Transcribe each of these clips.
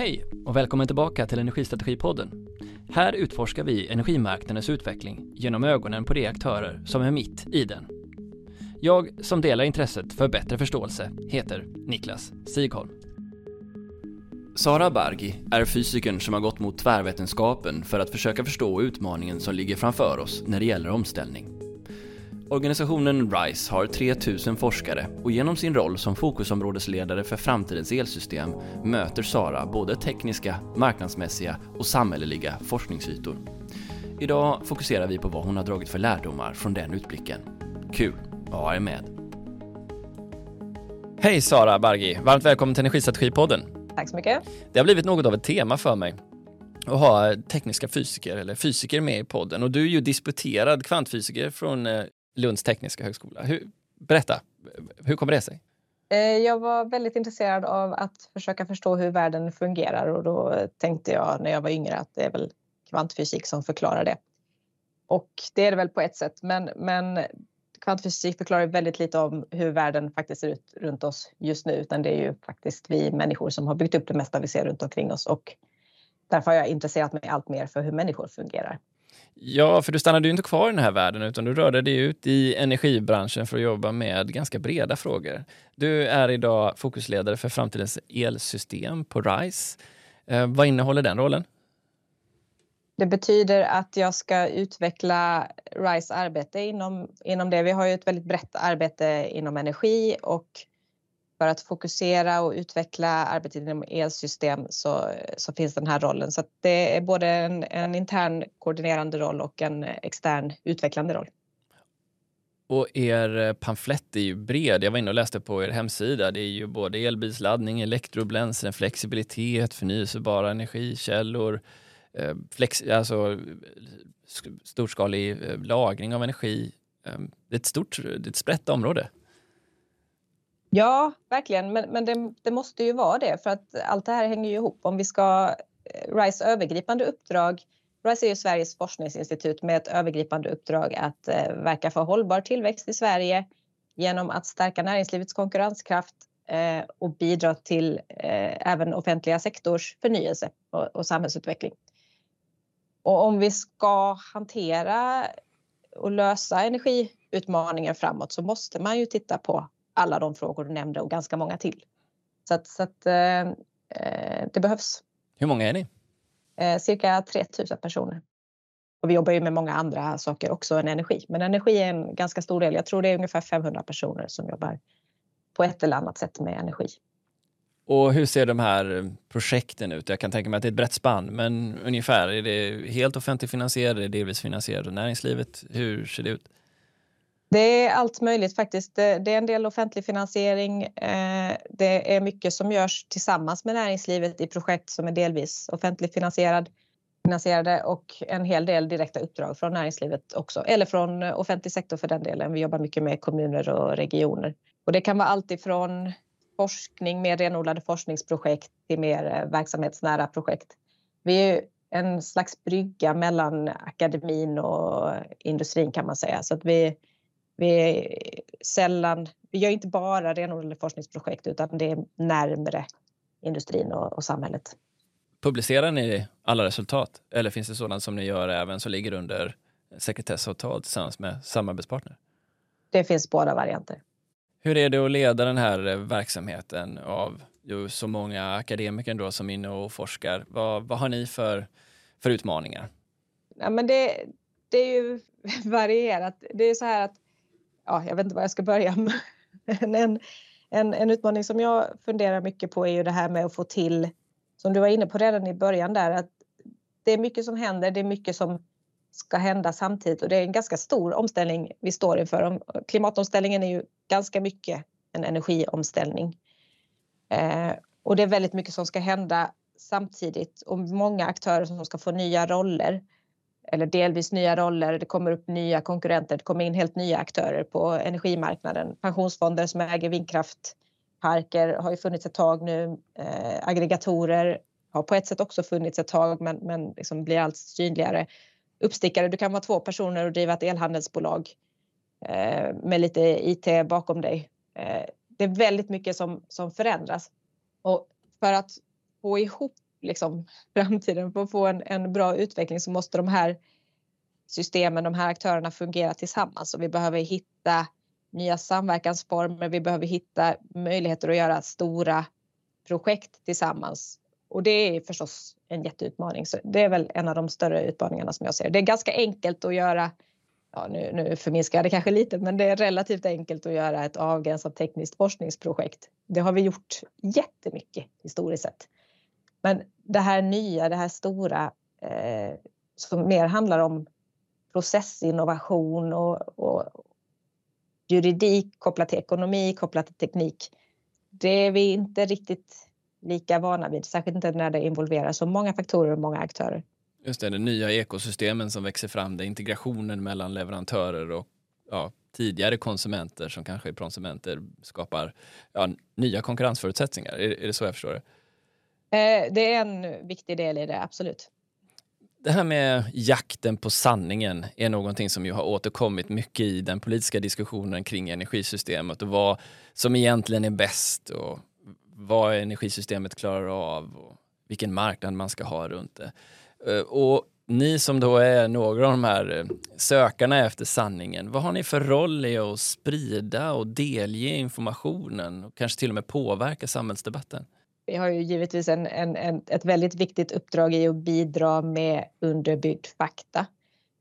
Hej och välkommen tillbaka till Energistrategipodden. Här utforskar vi energimarknadens utveckling genom ögonen på de aktörer som är mitt i den. Jag som delar intresset för bättre förståelse heter Niklas Sigholm. Sara Bargi är fysikern som har gått mot tvärvetenskapen för att försöka förstå utmaningen som ligger framför oss när det gäller omställning. Organisationen RISE har 3000 forskare och genom sin roll som fokusområdesledare för framtidens elsystem möter Sara både tekniska, marknadsmässiga och samhälleliga forskningsytor. Idag fokuserar vi på vad hon har dragit för lärdomar från den utblicken. Kul att ha er med! Hej Sara Bargi! Varmt välkommen till Energistrategipodden! Tack så mycket! Det har blivit något av ett tema för mig att ha tekniska fysiker eller fysiker med i podden och du är ju disputerad kvantfysiker från eh, Lunds tekniska högskola. Hur, berätta, hur kommer det sig? Eh, jag var väldigt intresserad av att försöka förstå hur världen fungerar och då tänkte jag när jag var yngre att det är väl kvantfysik som förklarar det. Och det är det väl på ett sätt, men, men kvantfysik förklarar väldigt lite om hur världen faktiskt ser ut runt oss just nu, utan det är ju faktiskt vi människor som har byggt upp det mesta vi ser runt omkring oss och därför har jag intresserat mig allt mer för hur människor fungerar. Ja, för du stannade ju inte kvar i den här världen utan du rörde dig ut i energibranschen för att jobba med ganska breda frågor. Du är idag fokusledare för framtidens elsystem på RISE. Eh, vad innehåller den rollen? Det betyder att jag ska utveckla RISE arbete inom, inom det. Vi har ju ett väldigt brett arbete inom energi och för att fokusera och utveckla arbetet inom elsystem så, så finns den här rollen. Så det är både en, en intern koordinerande roll och en extern utvecklande roll. Och er eh, pamflett är ju bred. Jag var inne och läste på er hemsida. Det är ju både elbilsladdning, elektrobränslen, flexibilitet, förnyelsebara energikällor, eh, flex, alltså storskalig eh, lagring av energi. Det är ett stort, det är ett sprätt område. Ja, verkligen. Men, men det, det, måste ju vara det för att allt det här hänger ju ihop. Om vi ska eh, RISE övergripande uppdrag RISE är ju Sveriges forskningsinstitut med ett övergripande uppdrag att eh, verka för hållbar tillväxt i Sverige genom att stärka näringslivets konkurrenskraft eh, och bidra till eh, även offentliga sektors förnyelse och, och samhällsutveckling. Och om vi ska hantera och lösa energiutmaningen framåt så måste man ju titta på alla de frågor du nämnde och ganska många till. Så att, så att eh, eh det behövs. Hur många är ni? Eh, cirka 3000 personer. Och vi jobbar ju med många andra saker också än energi. Men energi är en ganska stor del. Jag tror det är ungefär 500 personer som jobbar på ett eller annat sätt med energi. Och hur ser de här projekten ut? Jag kan tänka mig att det är ett brett spann, men ungefär, är det helt offentligt finansierade, delvis finansierade näringslivet? Hur ser det ut? Det är allt möjligt faktiskt. Det är en del offentlig finansiering. Eh, det är mycket som görs tillsammans med näringslivet i projekt som är delvis offentligt finansierad, finansierade och en hel del direkta uppdrag från näringslivet också, eller från eh, offentlig sektor för den delen. Vi jobbar mycket med kommuner och regioner. Och det kan vara allt ifrån forskning, mer renodlade forskningsprojekt till mer eh, verksamhetsnära projekt. Vi är en slags brygga mellan akademin och industrin kan man säga. Så att vi vi sällan, vi gör inte bara renodlade forskningsprojekt utan det är närmre industrin och, och samhället. Publicerar ni alla resultat eller finns det sådant som ni gör även som ligger under sekretessavtal tillsammans med samarbetspartner? Det finns båda varianter. Hur är det att leda den här verksamheten av så många akademiker då som är inne och forskar? Vad, vad har ni för, för utmaningar? Ja, men det, det är ju varierat. Det är så här att ja, jag vet inte var jag ska börja. Men en, en, en utmaning som jag funderar mycket på är ju det här med att få till, som du var inne på redan i början där, att det är mycket som händer, det är mycket som ska hända samtidigt och det är en ganska stor omställning vi står inför. Klimatomställningen är ju ganska mycket en energiomställning. Eh, och det är väldigt mycket som ska hända samtidigt och många aktörer som ska få nya roller eller delvis nya roller. Det kommer upp nya konkurrenter. Det kommer in helt nya aktörer på energimarknaden. Pensionsfonder som äger vindkraftparker har ju funnits ett tag nu. Eh, aggregatorer har på ett sätt också funnits ett tag men, men liksom blir allt synligare. Uppstickare, du kan vara två personer och driva ett elhandelsbolag eh, med lite IT bakom dig. Eh, det är väldigt mycket som, som förändras. Och för att få ihop liksom, framtiden, för att få en, en bra utveckling så måste de här systemen, de här aktörerna fungera tillsammans och vi behöver hitta nya samverkansformer. Vi behöver hitta möjligheter att göra stora projekt tillsammans. Och det är förstås en jätteutmaning. Så det är väl en av de större utmaningarna som jag ser. Det är ganska enkelt att göra ja, nu, nu förminskar jag det kanske lite, men det är relativt enkelt att göra ett avgränsat tekniskt forskningsprojekt. Det har vi gjort jättemycket historiskt sett. Men det här nya, det här stora eh, som mer handlar om processinnovation och, och juridik kopplat till ekonomi, kopplat till teknik. Det är vi inte riktigt lika vana vid, särskilt inte när det involverar så många faktorer och många aktörer. Just det, de nya ekosystemen som växer fram, det integrationen mellan leverantörer och ja, tidigare konsumenter som kanske är konsumenter skapar ja, nya konkurrensförutsättningar. Är, är det så jag förstår det? Eh, det är en viktig del i det, absolut. Det här med jakten på sanningen är någonting som ju har återkommit mycket i den politiska diskussionen kring energisystemet och vad som egentligen är bäst och vad energisystemet klarar av och vilken marknad man ska ha runt det. Eh, och ni som då är några av de här eh, sökarna efter sanningen, vad har ni för roll i att sprida och delge informationen och kanske till och med påverka samhällsdebatten? Vi har ju givetvis en, en, en, ett väldigt viktigt uppdrag i att bidra med underbyggd fakta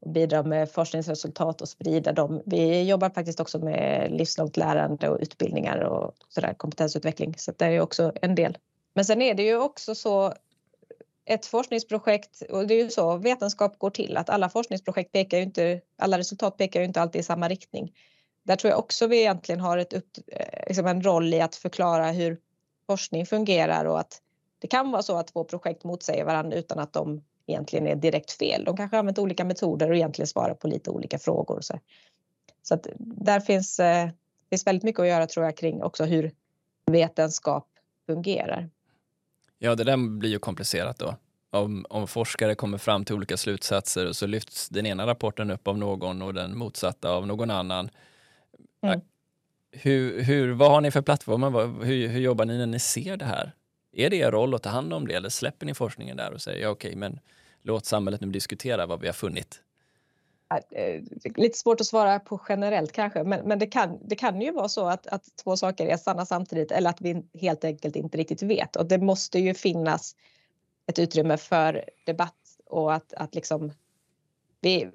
och bidra med forskningsresultat och sprida dem. Vi jobbar faktiskt också med livslångt lärande och utbildningar och sådär, kompetensutveckling, så det är också en del. Men sen är det ju också så ett forskningsprojekt, och det är ju så vetenskap går till, att alla forskningsprojekt pekar ju inte, alla resultat pekar ju inte alltid i samma riktning. Där tror jag också vi egentligen har ett upp, eh, liksom en roll i att förklara hur forskning fungerar och att det kan vara så att två projekt motsäger varandra utan att de egentligen är direkt fel. De kanske använt olika metoder och egentligen svarar på lite olika frågor. Så, så att där finns, eh, finns väldigt mycket att göra tror jag kring också hur vetenskap fungerar. Ja, det där blir ju komplicerat då. Om, om, forskare kommer fram till olika slutsatser och så lyfts den ena rapporten upp av någon och den motsatta av någon annan. Mm. Hur, hur, vad har ni för plattformar? Hur, hur jobbar ni när ni ser det här? Är det er roll att ta hand om det eller släpper ni forskningen där och säger ja, okej, okay, men låt samhället nu diskutera vad vi har funnit? Eh, lite svårt att svara på generellt kanske, men, men det, kan, det kan ju vara så att, att två saker är sanna samtidigt eller att vi helt enkelt inte riktigt vet. Och det måste ju finnas ett utrymme för debatt och att, att liksom vi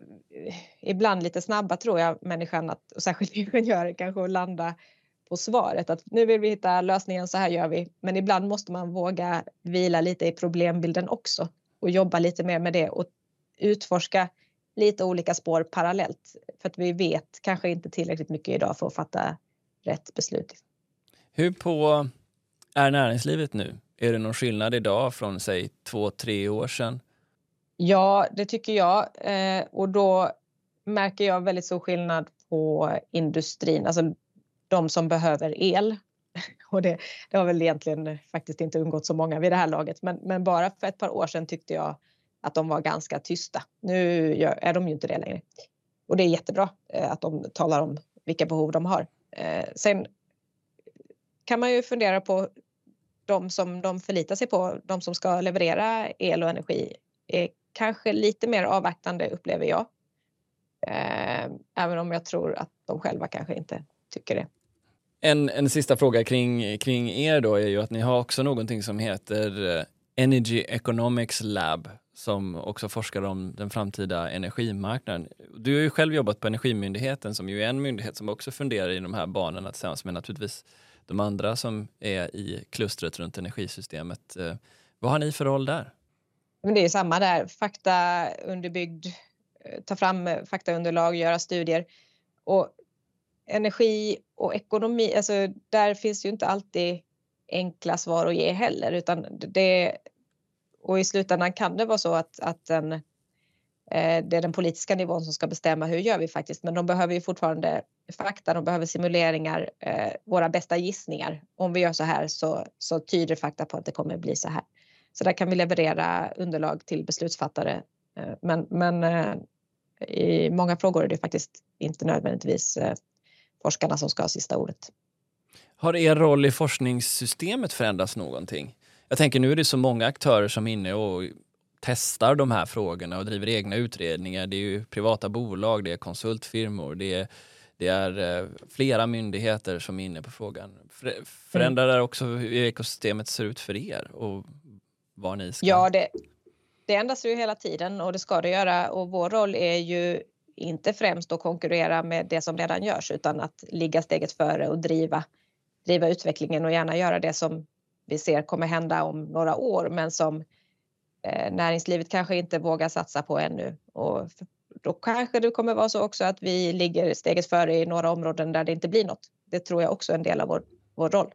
ibland lite snabba tror jag människan, att, och särskilt ingenjörer kanske, att landa på svaret att nu vill vi hitta lösningen, så här gör vi. Men ibland måste man våga vila lite i problembilden också och jobba lite mer med det och utforska lite olika spår parallellt för att vi vet kanske inte tillräckligt mycket idag för att fatta rätt beslut. Hur på är näringslivet nu? Är det någon skillnad idag från säg två, tre år sedan? Ja, det tycker jag eh, och då märker jag väldigt stor skillnad på industrin, alltså de som behöver el. Och det, det har väl egentligen faktiskt inte undgått så många vid det här laget, men, men bara för ett par år sedan tyckte jag att de var ganska tysta. Nu är de ju inte det längre. Och det är jättebra eh, att de talar om vilka behov de har. Eh, sen kan man ju fundera på de som de förlitar sig på, de som ska leverera el och energi, är kanske lite mer avvaktande upplever jag. Eh, även om jag tror att de själva kanske inte tycker det. En, en sista fråga kring, kring er då är ju att ni har också någonting som heter eh, Energy Economics Lab som också forskar om den framtida energimarknaden. Du har ju själv jobbat på Energimyndigheten som ju är en myndighet som också funderar i de här banorna tillsammans med naturligtvis de andra som är i klustret runt energisystemet. Eh, vad har ni för roll där? Men det är samma där, fakta underbyggd, eh, ta fram eh, faktaunderlag, göra studier. Och energi och ekonomi, alltså där finns ju inte alltid enkla svar att ge heller utan det och i slutändan kan det vara så att, att den, eh, det är den politiska nivån som ska bestämma hur gör vi faktiskt. Men de behöver ju fortfarande fakta, de behöver simuleringar, eh, våra bästa gissningar. Om vi gör så här så, så tyder fakta på att det kommer bli så här. Så där kan vi leverera underlag till beslutsfattare. Eh, men, men eh, i många frågor är det faktiskt inte nödvändigtvis eh, forskarna som ska ha sista ordet. Har er roll i forskningssystemet förändrats någonting? Jag tänker nu är det så många aktörer som är inne och testar de här frågorna och driver egna utredningar. Det är ju privata bolag, det är konsultfirmor, det är, det är flera myndigheter som är inne på frågan. Förändrar det också hur ekosystemet ser ut för er och var ni ska? Ja, det, det ändras ju hela tiden och det ska det göra och vår roll är ju inte främst att konkurrera med det som redan görs utan att ligga steget före och driva, driva utvecklingen och gärna göra det som vi ser kommer hända om några år men som eh, näringslivet kanske inte vågar satsa på ännu. Och då kanske det kommer vara så också att vi ligger steget före i några områden där det inte blir något. Det tror jag också är en del av vår, vår roll.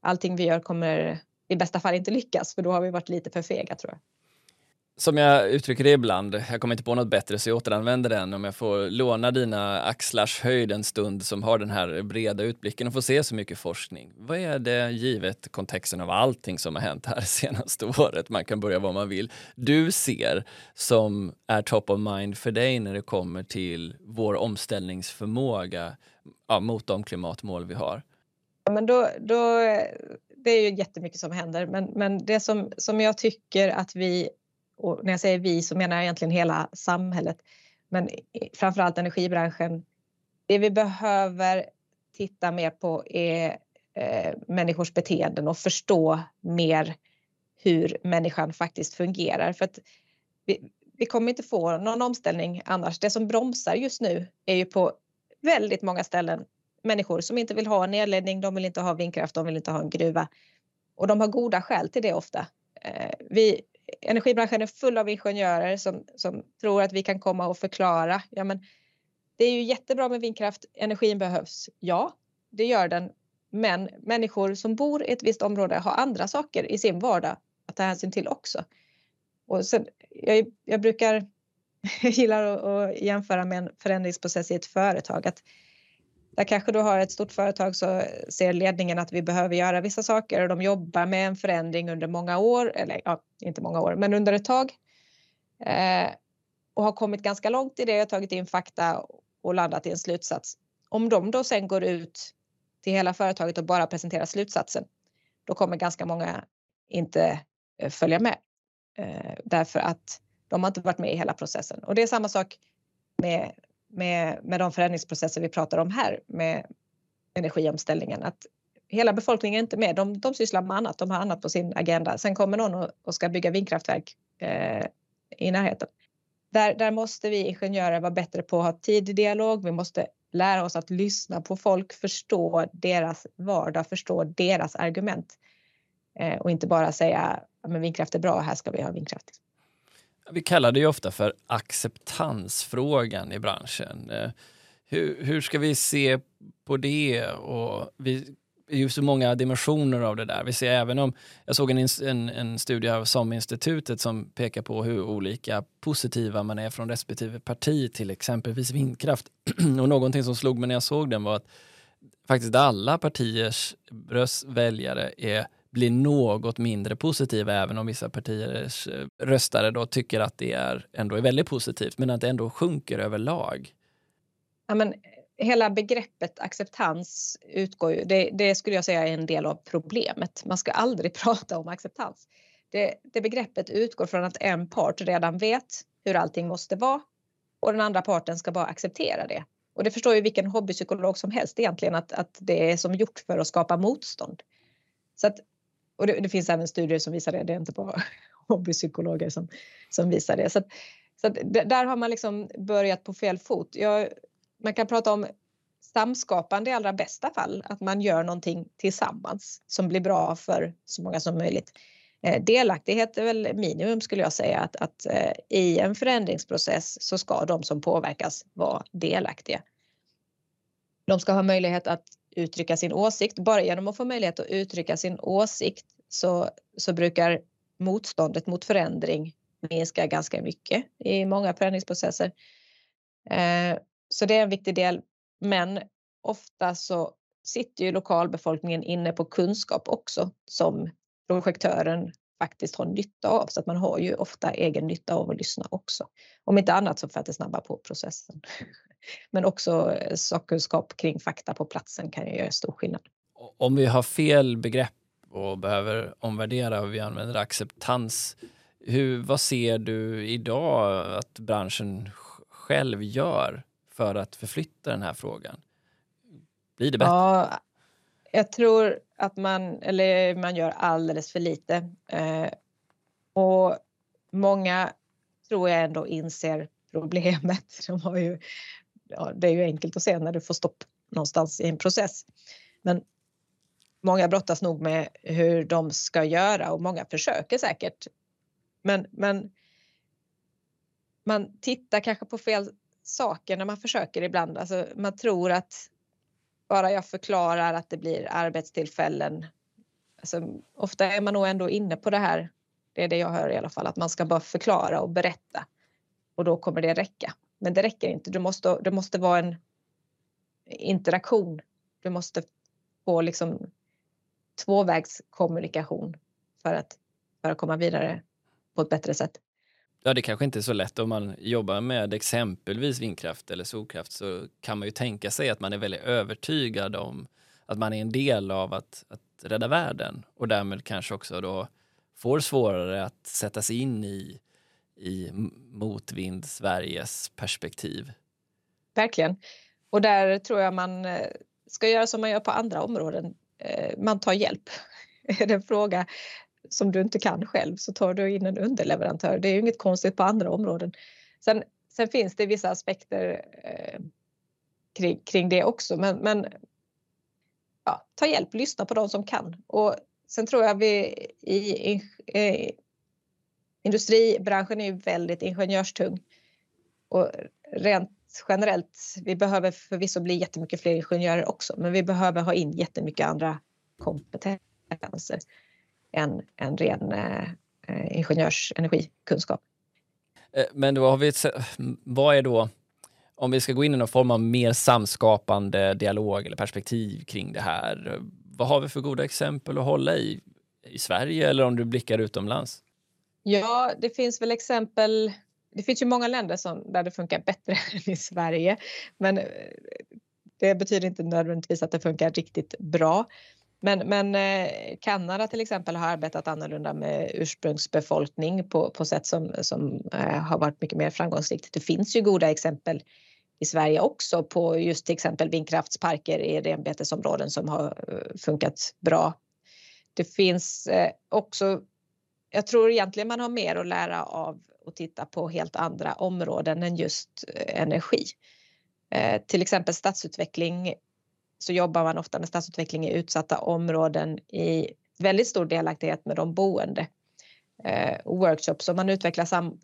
Allting vi gör kommer i bästa fall inte lyckas för då har vi varit lite för fega tror jag som jag uttrycker det ibland, jag kommer inte på något bättre så jag återanvänder den om jag får låna dina axlars höjd en stund som har den här breda utblicken och få se så mycket forskning. Vad är det givet kontexten av allting som har hänt här senaste året, man kan börja var man vill, du ser som är top of mind för dig när det kommer till vår omställningsförmåga ja, mot de klimatmål vi har? Ja, men då, då, det är ju jättemycket som händer men, men det som, som jag tycker att vi och när jag säger vi så menar jag egentligen hela samhället, men framförallt energibranschen. Det vi behöver titta mer på är eh, människors beteenden och förstå mer hur människan faktiskt fungerar. För att vi, vi kommer inte få någon omställning annars. Det som bromsar just nu är ju på väldigt många ställen människor som inte vill ha en elledning, de vill inte ha vindkraft, de vill inte ha en gruva. Och de har goda skäl till det ofta. Eh, vi, energibranschen är full av ingenjörer som, som tror att vi kan komma och förklara. Ja, men det är ju jättebra med vindkraft. Energin behövs. Ja, det gör den. Men människor som bor i ett visst område har andra saker i sin vardag att ta hänsyn till också. Och sen, jag, jag brukar gillar att, att jämföra med en förändringsprocess i ett företag. Att där kanske du har ett stort företag så ser ledningen att vi behöver göra vissa saker och de jobbar med en förändring under många år, eller ja, inte många år, men under ett tag. Eh, och har kommit ganska långt i det, tagit in fakta och landat i en slutsats. Om de då sen går ut till hela företaget och bara presenterar slutsatsen, då kommer ganska många inte eh, följa med. Eh, därför att de har inte varit med i hela processen. Och det är samma sak med med, med de förändringsprocesser vi pratar om här med energiomställningen. Att hela befolkningen är inte med. De, de sysslar med annat. De har annat på sin agenda. Sen kommer någon och, och ska bygga vindkraftverk eh, i närheten. Där, där måste vi ingenjörer vara bättre på att ha tidig dialog. Vi måste lära oss att lyssna på folk, förstå deras vardag, förstå deras argument eh, och inte bara säga att vindkraft är bra, här ska vi ha vindkraft. Vi kallar det ju ofta för acceptansfrågan i branschen. Eh, hur, hur ska vi se på det? Och vi, det är ju så många dimensioner av det där. Vi ser även om, jag såg en, en, en studie av SOM-institutet som pekar på hur olika positiva man är från respektive parti till exempelvis vindkraft. och någonting som slog mig när jag såg den var att faktiskt alla partiers väljare är blir något mindre positiva även om vissa partiers eh, röstare då tycker att det är ändå är väldigt positivt men att det ändå sjunker överlag. Ja, men eh, hela begreppet acceptans utgår ju, det, det, skulle jag säga är en del av problemet. Man ska aldrig prata om acceptans. Det, det begreppet utgår från att en part redan vet hur allting måste vara och den andra parten ska bara acceptera det. Och det förstår ju vilken hobbypsykolog som helst egentligen att, att det är som gjort för att skapa motstånd. Så att och det, det, finns även studier som visar det, det är inte bara hobbypsykologer som, som visar det. Så, att, så att där har man liksom börjat på fel fot. Jag, man kan prata om samskapande i allra bästa fall, att man gör någonting tillsammans som blir bra för så många som möjligt. Eh, delaktighet är väl minimum skulle jag säga att, att eh, i en förändringsprocess så ska de som påverkas vara delaktiga. De ska ha möjlighet att uttrycka sin åsikt. Bara genom att få möjlighet att uttrycka sin åsikt så, så brukar motståndet mot förändring minska ganska mycket i många förändringsprocesser. Eh, så det är en viktig del. Men ofta så sitter ju lokalbefolkningen inne på kunskap också som projektören faktiskt har nytta av. Så att man har ju ofta egen nytta av att lyssna också. Om inte annat så för att det snabbar på processen. Men också eh, sakkunskap kring fakta på platsen kan ju göra stor skillnad. Om vi har fel begrepp och behöver omvärdera och vi använder acceptans. Hur, vad ser du idag att branschen själv gör för att förflytta den här frågan? Blir det bättre? Ja, jag tror att man, eller man gör alldeles för lite. Eh, och många tror jag ändå inser problemet. De har ju, ja, det är ju enkelt att se när du får stopp någonstans i en process. Men många brottas nog med hur de ska göra och många försöker säkert. Men, men man tittar kanske på fel saker när man försöker ibland. Alltså, man tror att bara jag förklarar att det blir arbetstillfällen. Alltså, ofta är man nog ändå inne på det här. Det är det jag hör i alla fall, att man ska bara förklara och berätta och då kommer det räcka. Men det räcker inte. Du måste, det måste vara en interaktion. Du måste få liksom tvåvägskommunikation för att, för att komma vidare på ett bättre sätt. Ja, det kanske inte är så lätt om man jobbar med exempelvis vindkraft eller solkraft så kan man ju tänka sig att man är väldigt övertygad om att man är en del av att, att rädda världen och därmed kanske också då får svårare att sätta sig in i, i motvind Sveriges perspektiv. Verkligen. Och där tror jag man eh, ska göra som man gör på andra områden. Eh, man tar hjälp. Är det en fråga som du inte kan själv så tar du in en underleverantör. Det är ju inget konstigt på andra områden. Sen, sen finns det vissa aspekter eh, kring, kring, det också men, men ja, ta hjälp, lyssna på de som kan. Och sen tror jag vi i, i, industribranschen är ju väldigt ingenjörstung och rent generellt, vi behöver förvisso bli jättemycket fler ingenjörer också, men vi behöver ha in jättemycket andra kompetenser än, än ren eh, ingenjörs energikunskap. Eh, men då har vi, vad är då, om vi ska gå in i någon form av mer samskapande dialog eller perspektiv kring det här, vad har vi för goda exempel att hålla i, i Sverige eller om du blickar utomlands? Ja, det finns väl exempel. Det finns ju många länder som, där det funkar bättre än i Sverige, men eh, det betyder inte nödvändigtvis att det funkar riktigt bra. Men, men eh, Kanada till exempel har arbetat annorlunda med ursprungsbefolkning på, på sätt som, som eh, har varit mycket mer framgångsrikt. Det finns ju goda exempel i Sverige också på just till exempel vindkraftsparker i renbetesområden som har eh, funkat bra. Det finns eh, också, jag tror egentligen man har mer att lära av och titta på helt andra områden än just eh, energi. Eh, till exempel stadsutveckling så jobbar man ofta med stadsutveckling i utsatta områden i väldigt stor delaktighet med de boende. Eh, workshops och man utvecklar sam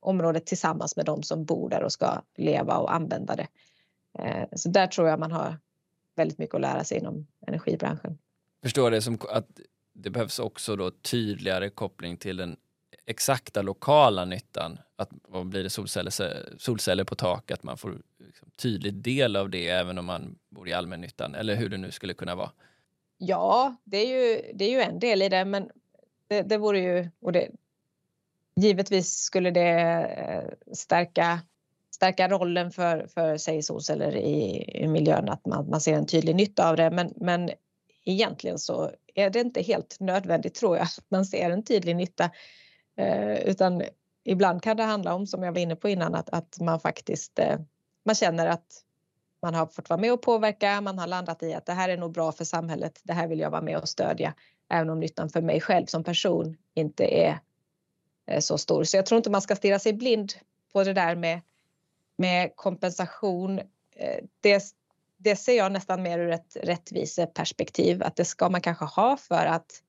området tillsammans med de som bor där och ska leva och använda det. Eh, så där tror jag man har väldigt mycket att lära sig inom energibranschen. Förstår det som att det behövs också då tydligare koppling till den exakta lokala nyttan. Att vad blir det solceller, solceller på tak, att man får liksom tydlig del av det även om man bor i allmännyttan eller hur det nu skulle kunna vara. Ja, det är ju, det är ju en del i det, men det, det vore ju och det, givetvis skulle det eh, stärka stärka rollen för, för sig solceller i, i miljön, att man, man ser en tydlig nytta av det. Men, men egentligen så är det inte helt nödvändigt tror jag att man ser en tydlig nytta. Eh, utan ibland kan det handla om, som jag var inne på innan, att, att man faktiskt eh, man känner att man har fått vara med och påverka, man har landat i att det här är nog bra för samhället, det här vill jag vara med och stödja, även om nyttan för mig själv som person inte är eh, så stor. Så jag tror inte man ska stirra sig blind på det där med, med kompensation. Eh, det, det ser jag nästan mer ur ett rättviseperspektiv, att det ska man kanske ha för att,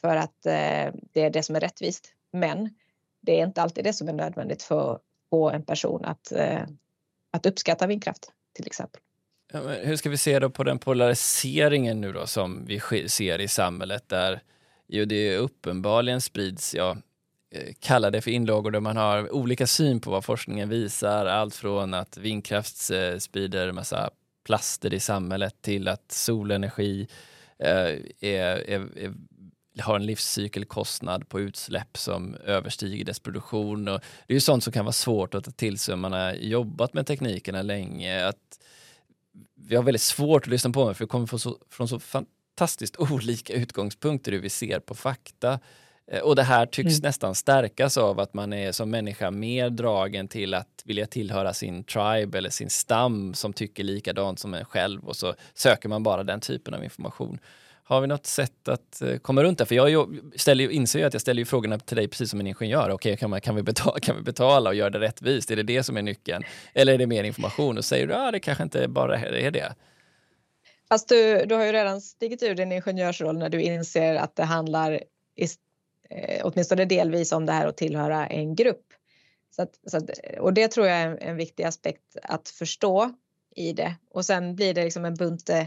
för att eh, det är det som är rättvist. Men det är inte alltid det som är nödvändigt för att få en person att, eh, att uppskatta vindkraft till exempel. Ja, hur ska vi se då på den polariseringen nu då som vi ser i samhället där ju det uppenbarligen sprids, ja, eh, kalla det för inlagor där man har olika syn på vad forskningen visar. Allt från att vindkraft eh, sprider massa plaster i samhället till att solenergi eh, är, är, är har en livscykelkostnad på utsläpp som överstiger dess produktion. Och det är ju sånt som kan vara svårt att ta till sig om man har jobbat med teknikerna länge. Att vi har väldigt svårt att lyssna på mig för vi kommer från så, från så fantastiskt olika utgångspunkter hur vi ser på fakta. Eh, och det här tycks mm. nästan stärkas av att man är som människa mer dragen till att vilja tillhöra sin tribe eller sin stam som tycker likadant som en själv och så söker man bara den typen av information. Har vi något sätt att eh, komma runt det? För jag ställer, inser ju att jag ställer ju frågorna till dig precis som en ingenjör. Okej, kan, kan, vi betala, kan vi betala och göra det rättvist? Är det det som är nyckeln? Eller är det mer information? Och säger du att ah, det kanske inte bara är det. Fast du, du har ju redan stigit ur din ingenjörsroll när du inser att det handlar i, eh, åtminstone delvis om det här att tillhöra en grupp. Så att, så att, och det tror jag är en, en, viktig aspekt att förstå i det. Och sen blir det liksom en bunt eh,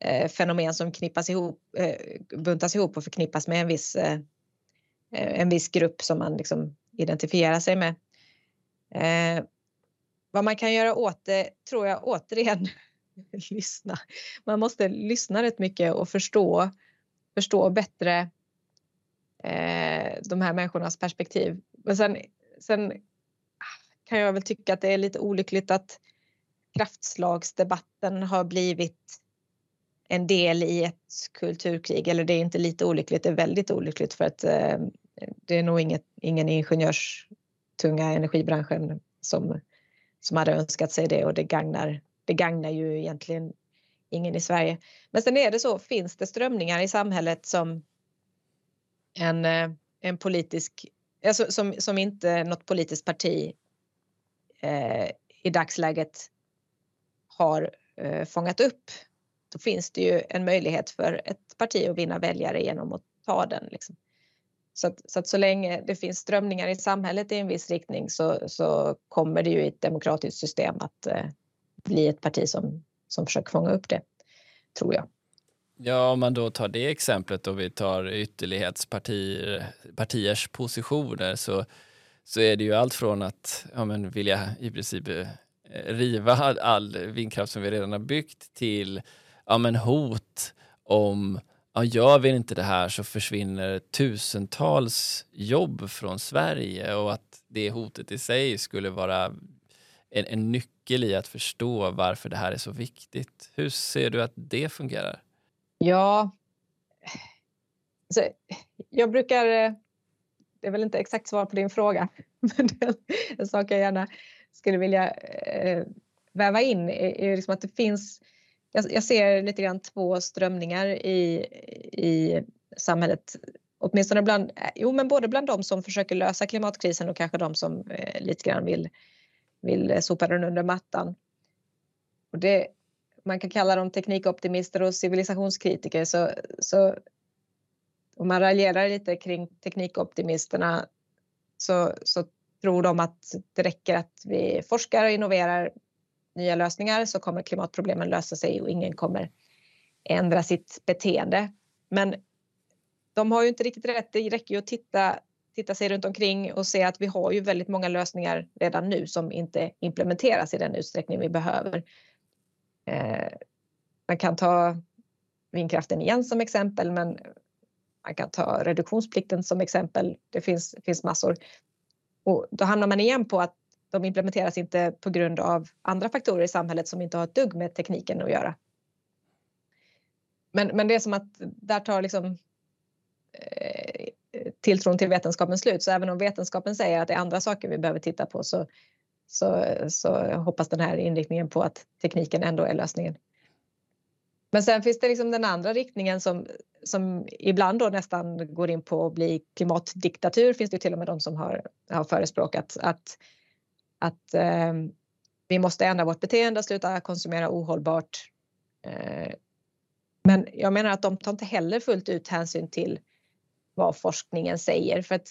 Eh, fenomen som knippas ihop, eh, buntas ihop och förknippas med en viss, eh, eh, en viss grupp som man liksom identifierar sig med. Eh, vad man kan göra åt det tror jag återigen lyssna. Man måste lyssna rätt mycket och förstå, förstå bättre eh, de här människornas perspektiv. Men sen, sen ah, kan jag väl tycka att det är lite olyckligt att kraftslagsdebatten har blivit en del i ett kulturkrig. Eller det är inte lite olyckligt, det är väldigt olyckligt för att eh, det är nog inget, ingen ingenjörstunga energibranschen som, som hade önskat sig det och det gagnar, det gagnar ju egentligen ingen i Sverige. Men sen är det så, finns det strömningar i samhället som en, eh, en politisk, alltså som, som inte något politiskt parti eh, i dagsläget har eh, fångat upp då finns det ju en möjlighet för ett parti att vinna väljare genom att ta den. Liksom. Så, att, så, att så länge det finns strömningar i samhället i en viss riktning så, så kommer det ju i ett demokratiskt system att eh, bli ett parti som, som försöker fånga upp det, tror jag. Ja, om man då tar det exemplet och vi tar ytterlighetspartiers positioner så, så är det ju allt från att ja, men vilja i princip eh, riva all vindkraft som vi redan har byggt till ja, men hot om ja, gör vi inte det här så försvinner tusentals jobb från Sverige och att det hotet i sig skulle vara en, en nyckel i att förstå varför det här är så viktigt. Hur ser du att det fungerar? Ja, så, jag brukar... Det är väl inte exakt svar på din fråga, men det en sak jag gärna skulle vilja eh, väva in är, är liksom att det finns jag, jag, ser lite grann två strömningar i, i samhället. Åtminstone bland, eh, jo men både bland de som försöker lösa klimatkrisen och kanske de som eh, lite grann vill, vill sopa den under mattan. Och det, man kan kalla dem teknikoptimister och civilisationskritiker så, så om man raljerar lite kring teknikoptimisterna så, så tror de att det räcker att vi forskar och innoverar nya lösningar så kommer klimatproblemen lösa sig och ingen kommer ändra sitt beteende. Men de har ju inte riktigt rätt. Det räcker ju att titta, titta sig runt omkring och se att vi har ju väldigt många lösningar redan nu som inte implementeras i den utsträckning vi behöver. Eh, man kan ta vindkraften igen som exempel, men man kan ta reduktionsplikten som exempel. Det finns, finns massor. Och då hamnar man igen på att de implementeras inte på grund av andra faktorer i samhället som inte har ett dugg med tekniken att göra. Men, men det är som att där tar liksom eh, tilltron till vetenskapen slut. Så även om vetenskapen säger att det är andra saker vi behöver titta på så, så, så hoppas den här inriktningen på att tekniken ändå är lösningen. Men sen finns det liksom den andra riktningen som, som ibland då nästan går in på att bli klimatdiktatur. Finns det till och med de som har, har förespråkat att att eh, vi måste ändra vårt beteende och sluta konsumera ohållbart. Eh, men jag menar att de tar inte heller fullt ut hänsyn till vad forskningen säger för att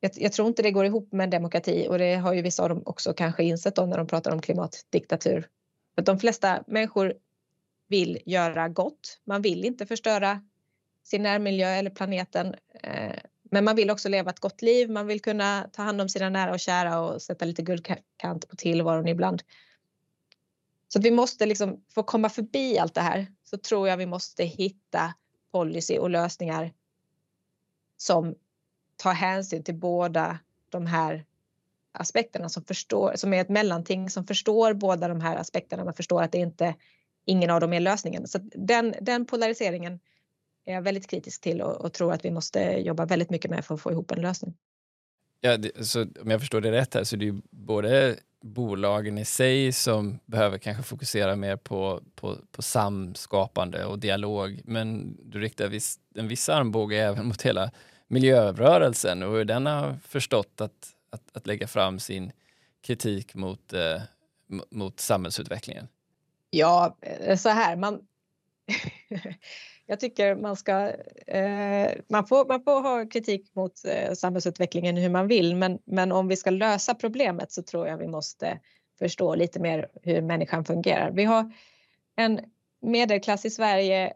jag, jag, tror inte det går ihop med en demokrati och det har ju vissa av dem också kanske insett då när de pratar om klimatdiktatur. För de flesta människor vill göra gott. Man vill inte förstöra sin närmiljö eller planeten. Eh, men man vill också leva ett gott liv. Man vill kunna ta hand om sina nära och kära och sätta lite guldkant på tillvaron ibland. Så vi måste liksom, för att komma förbi allt det här så tror jag vi måste hitta policy och lösningar som tar hänsyn till båda de här aspekterna som förstår, som är ett mellanting som förstår båda de här aspekterna. Man förstår att det inte ingen av dem är lösningen. Så den, den polariseringen är jag väldigt kritisk till och, och, tror att vi måste jobba väldigt mycket med för att få ihop en lösning. Ja, det, så om jag förstår det rätt här så det är ju både bolagen i sig som behöver kanske fokusera mer på, på, på samskapande och dialog. Men du riktar viss, en viss armbåge även mot hela miljörörelsen och hur den har förstått att, att, att lägga fram sin kritik mot, eh, mot samhällsutvecklingen. Ja, eh, så här, man... jag tycker man ska... Eh, man, får, man får ha kritik mot eh, samhällsutvecklingen hur man vill men, men om vi ska lösa problemet så tror jag vi måste förstå lite mer hur människan fungerar. Vi har en medelklass i Sverige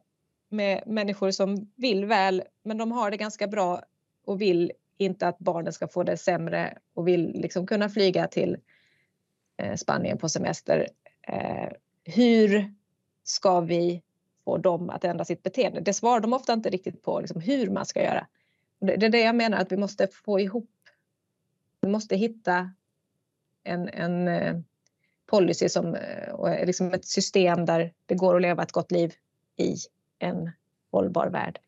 med människor som vill väl men de har det ganska bra och vill inte att barnen ska få det sämre och vill liksom kunna flyga till eh, Spanien på semester. Eh, hur ska vi få dem att ändra sitt beteende? Det svarar de ofta inte riktigt på, liksom, hur man ska göra. Det är det jag menar, att vi måste få ihop... Vi måste hitta en, en eh, policy som, eh, och eh, liksom ett system där det går att leva ett gott liv i en hållbar värld.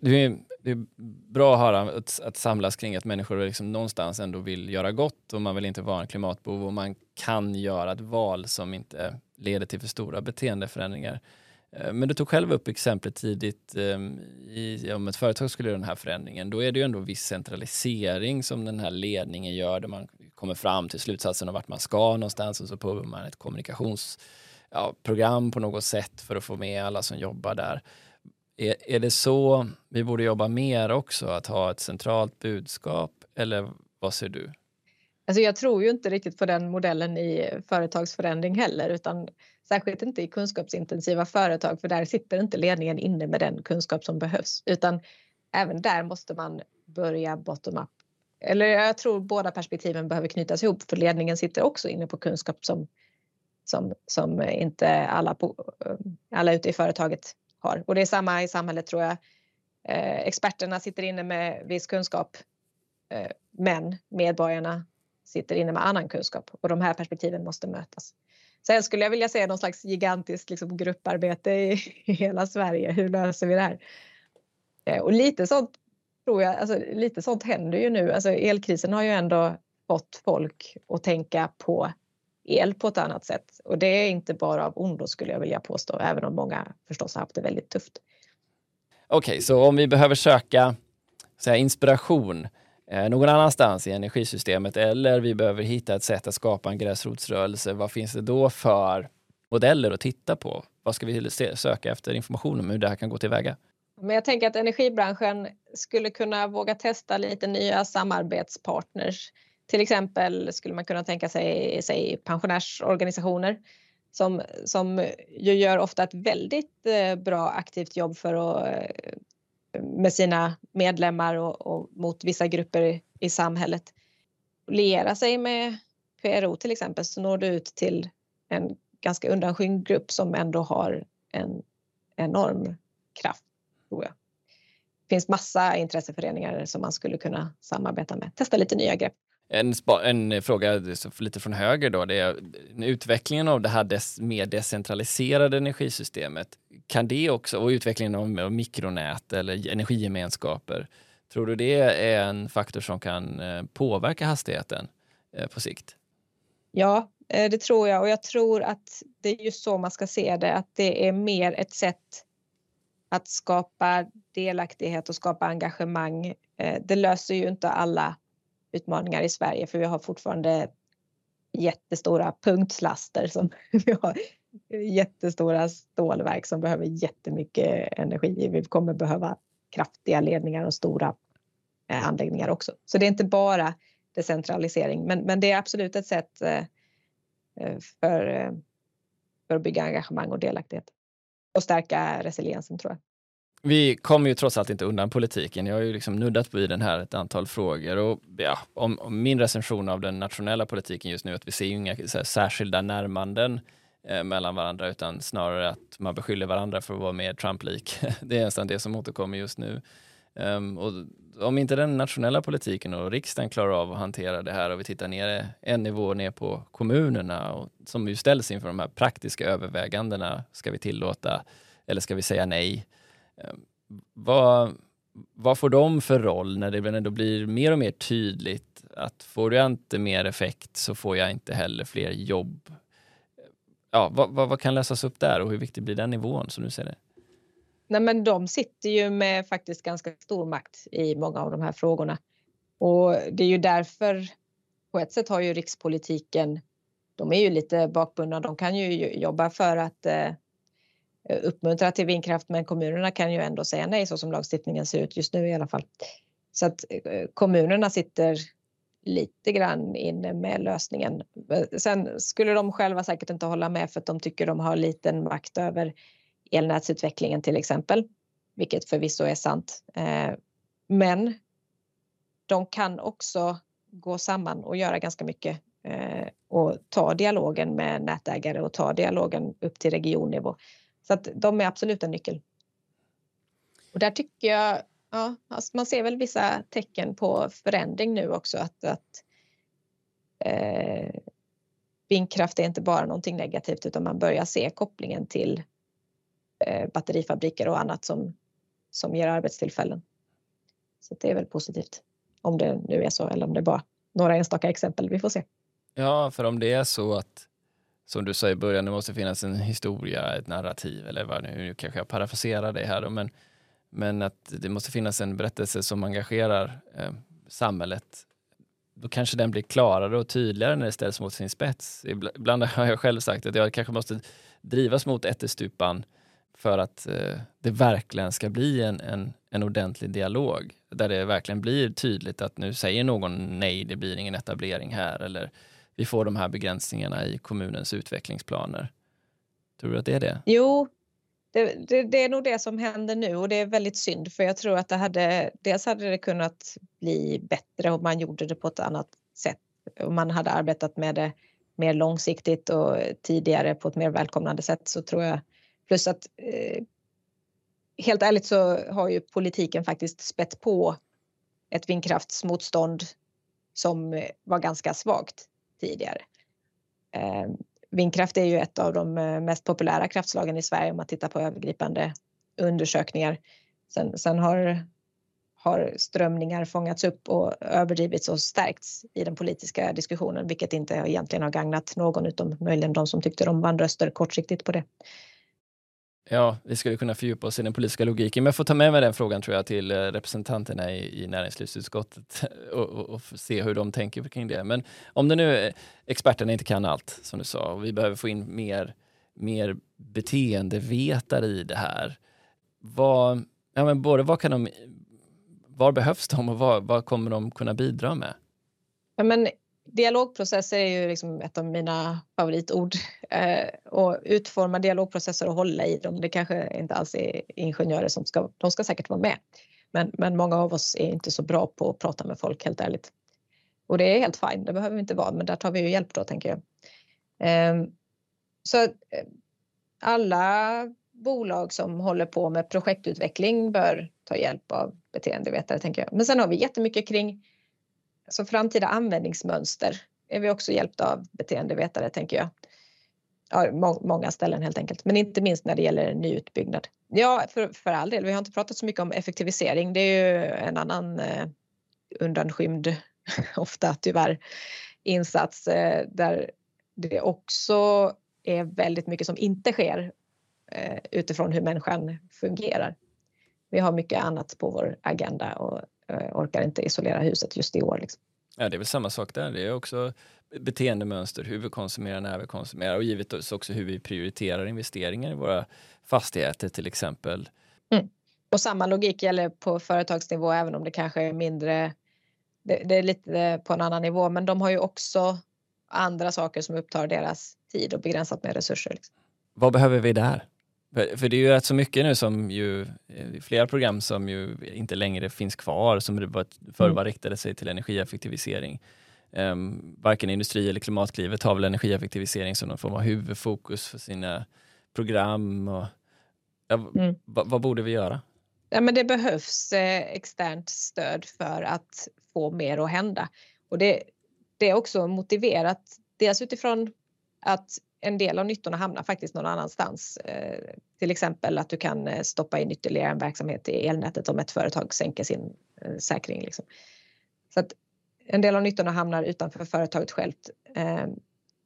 Det är, det är bra att höra att, att samlas kring att människor liksom någonstans ändå vill göra gott och man vill inte vara en klimatbov och man kan göra ett val som inte leder till för stora beteendeförändringar. Eh, men du tog själv upp exemplet tidigt ehm, i, om ett företag skulle göra den här förändringen. Då är det ju ändå viss centralisering som den här ledningen gör där man kommer fram till slutsatsen om vart man ska någonstans och så påbörjar man ett kommunikationsprogram ja, på något sätt för att få med alla som jobbar där. Är, är det så vi borde jobba mer också, att ha ett centralt budskap eller vad ser du? Alltså jag tror ju inte riktigt på den modellen i företagsförändring heller utan särskilt inte i kunskapsintensiva företag för där sitter inte ledningen inne med den kunskap som behövs utan även där måste man börja bottom up. Eller jag tror båda perspektiven behöver knytas ihop för ledningen sitter också inne på kunskap som, som, som inte alla, på, alla ute i företaget har. Och det är samma i samhället tror jag. Eh, experterna sitter inne med viss kunskap eh, men medborgarna sitter inne med annan kunskap och de här perspektiven måste mötas. Sen skulle jag vilja se någon slags gigantiskt liksom, grupparbete i, i hela Sverige. Hur löser vi det här? Eh, och lite sånt tror jag, alltså, lite sånt händer ju nu. Alltså, elkrisen har ju ändå fått folk att tänka på el på ett annat sätt. Och det är inte bara av ondo skulle jag vilja påstå, även om många förstås har haft det väldigt tufft. Okej, okay, så om vi behöver söka säga, inspiration eh, Eh, någon annanstans i energisystemet eller vi behöver hitta ett sätt att skapa en gräsrotsrörelse, vad finns det då för modeller att titta på? Vad ska vi söka efter information om hur det här kan gå tillväga? Men jag tänker att energibranschen skulle kunna våga testa lite nya samarbetspartners till exempel skulle man kunna tänka sig, sig pensionärsorganisationer som, som ju gör ofta ett väldigt eh, bra aktivt jobb för att, eh, med sina medlemmar och, och mot vissa grupper i samhället. Liera sig med PRO till exempel så når du ut till en ganska undanskymd grupp som ändå har en enorm kraft, tror jag. Det finns massa intresseföreningar som man skulle kunna samarbeta med. Testa lite nya grepp. En, en fråga lite från höger då, det är utvecklingen av det här des, mer decentraliserade energisystemet. Kan det också, och utvecklingen av, mikronät eller energigemenskaper, tror du det är en faktor som kan eh, påverka hastigheten eh, på sikt? Ja, eh, det tror jag och jag tror att det är just så man ska se det, att det är mer ett sätt att skapa delaktighet och skapa engagemang. Det löser ju inte alla utmaningar i Sverige för vi har fortfarande jättestora punktslaster som vi har jättestora stålverk som behöver jättemycket energi. Vi kommer behöva kraftiga ledningar och stora eh, anläggningar också. Så det är inte bara decentralisering men, men det är absolut ett sätt eh, eh, för, eh, för att bygga engagemang och delaktighet och stärka resiliensen tror jag. Vi kommer ju trots allt inte undan politiken. Jag har ju liksom nuddat vid den här ett antal frågor och ja, om, om, min recension av den nationella politiken just nu att vi ser ju inga här, särskilda närmanden eh, mellan varandra utan snarare att man beskyller varandra för att vara mer Trump-lik. Det är nästan det som återkommer just nu. Um, och om inte den nationella politiken och riksdagen klarar av att hantera det här och vi tittar ner en nivå ner på kommunerna och, som ju ställs inför de här praktiska övervägandena. Ska vi tillåta eller ska vi säga nej? Um, vad, vad får de för roll när det ändå blir mer och mer tydligt att får jag inte mer effekt så får jag inte heller fler jobb. Ja, vad, vad, vad kan läsas upp där och hur viktig blir den nivån som du ser det? Nej, men de sitter ju med faktiskt ganska stor makt i många av de här frågorna. Och det är ju därför, på ett sätt har ju rikspolitiken, de är ju lite bakbundna, de kan ju jobba för att eh, uppmuntra till vindkraft men kommunerna kan ju ändå säga nej så som lagstiftningen ser ut just nu i alla fall. Så att eh, kommunerna sitter lite grann inne med lösningen. Sen skulle de själva säkert inte hålla med för att de tycker de har liten makt över elnätsutvecklingen till exempel, vilket förvisso är sant. Eh, men de kan också gå samman och göra ganska mycket eh, och ta dialogen med nätägare och ta dialogen upp till regionnivå. Så att de är absolut en nyckel. Och där tycker jag, ja, alltså man ser väl vissa tecken på förändring nu också att, att eh, vindkraft är inte bara någonting negativt utan man börjar se kopplingen till eh, batterifabriker och annat som, som ger arbetstillfällen. Så det är väl positivt om det nu är så eller om det är bara några enstaka exempel. Vi får se. Ja, för om det är så att som du sa i början, det måste finnas en historia, ett narrativ eller vad nu, nu kanske jag parafraserar det här då, men, men att det måste finnas en berättelse som engagerar eh, samhället. Då kanske den blir klarare och tydligare när det ställs mot sin spets. Ibland har jag själv sagt att jag kanske måste drivas mot ättestupan för att eh, det verkligen ska bli en, en, en ordentlig dialog där det verkligen blir tydligt att nu säger någon nej, det blir ingen etablering här eller vi får de här begränsningarna i kommunens utvecklingsplaner. Tror du att det är det? Jo, det, det, det, är nog det som händer nu och det är väldigt synd för jag tror att det hade, dels hade det kunnat bli bättre om man gjorde det på ett annat sätt. Om man hade arbetat med det mer långsiktigt och tidigare på ett mer välkomnande sätt så tror jag plus att eh, helt ärligt så har ju politiken faktiskt spett på ett vindkraftsmotstånd som var ganska svagt tidigare. Eh, vindkraft är ju ett av de eh, mest populära kraftslagen i Sverige om man tittar på övergripande undersökningar. Sen, sen har, har strömningar fångats upp och överdrivits och stärkts i den politiska diskussionen, vilket inte egentligen har gagnat någon utom möjligen de som tyckte de vann röster kortsiktigt på det. Ja, vi skulle kunna fördjupa oss i den politiska logiken, men jag får ta med mig den frågan tror jag till eh, representanterna i, i näringslivsutskottet och, och, och, se hur de tänker kring det. Men om det nu eh, experterna inte kan allt, som du sa, och vi behöver få in mer, mer beteendevetare i det här. Vad, ja, men både vad kan de, var behövs de och vad, vad kommer de kunna bidra med? Ja, men dialogprocesser är ju liksom ett av mina favoritord. Eh, och utforma dialogprocesser och hålla i dem, det kanske inte alls är ingenjörer som ska, de ska säkert vara med. Men, men många av oss är inte så bra på att prata med folk helt ärligt. Och det är helt fint, det behöver vi inte vara, men där tar vi ju hjälp då tänker jag. Eh, så eh, alla bolag som håller på med projektutveckling bör ta hjälp av beteendevetare tänker jag. Men sen har vi jättemycket kring så framtida användningsmönster är vi också hjälpta av beteendevetare tänker jag. Ja, må många ställen helt enkelt, men inte minst när det gäller nyutbyggnad. Ja, för, för all del, vi har inte pratat så mycket om effektivisering. Det är ju en annan eh, undanskymd, ofta tyvärr, insats eh, där det också är väldigt mycket som inte sker eh, utifrån hur människan fungerar. Vi har mycket annat på vår agenda och orkar inte isolera huset just i år. Liksom. Ja, det är väl samma sak där. Det är också beteendemönster, hur vi konsumerar, när vi konsumerar och givetvis också hur vi prioriterar investeringar i våra fastigheter till exempel. Mm. Och samma logik gäller på företagsnivå även om det kanske är mindre, det, det, är lite på en annan nivå, men de har ju också andra saker som upptar deras tid och begränsat med resurser. Liksom. Vad behöver vi där? För, för det är ju rätt så mycket nu som ju, eh, flera program som ju inte längre finns kvar som förr mm. var riktade sig till energieffektivisering. Um, varken industri eller klimatklivet har väl energieffektivisering som någon form av huvudfokus för sina program. Och, ja, mm. vad borde vi göra? Ja, men det behövs eh, externt stöd för att få mer att hända. Och det, det är också motiverat, dels utifrån att en del av nyttorna hamnar faktiskt någon annanstans. Eh, till exempel att du kan eh, stoppa in ytterligare en verksamhet i elnätet om ett företag sänker sin eh, säkring. Liksom. Så att en del av nyttorna hamnar utanför företaget självt.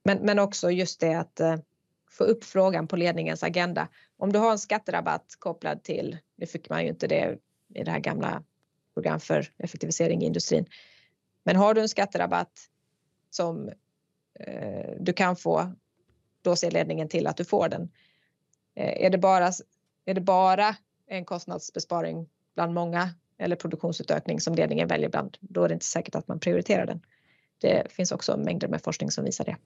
Men, men också just det att få upp frågan på ledningens agenda. Om du har en skatterabatt kopplad till, nu fick man ju inte det i det här gamla program för effektivisering i industrin. Men har du en skatterabatt som eh, du kan få, då ser ledningen till att du får den. Eh, är, det bara, är det bara en kostnadsbesparing bland många eller produktionsutökning som ledningen väljer bland, då är det inte säkert att man prioriterar den. Det finns också mängder med forskning som visar det.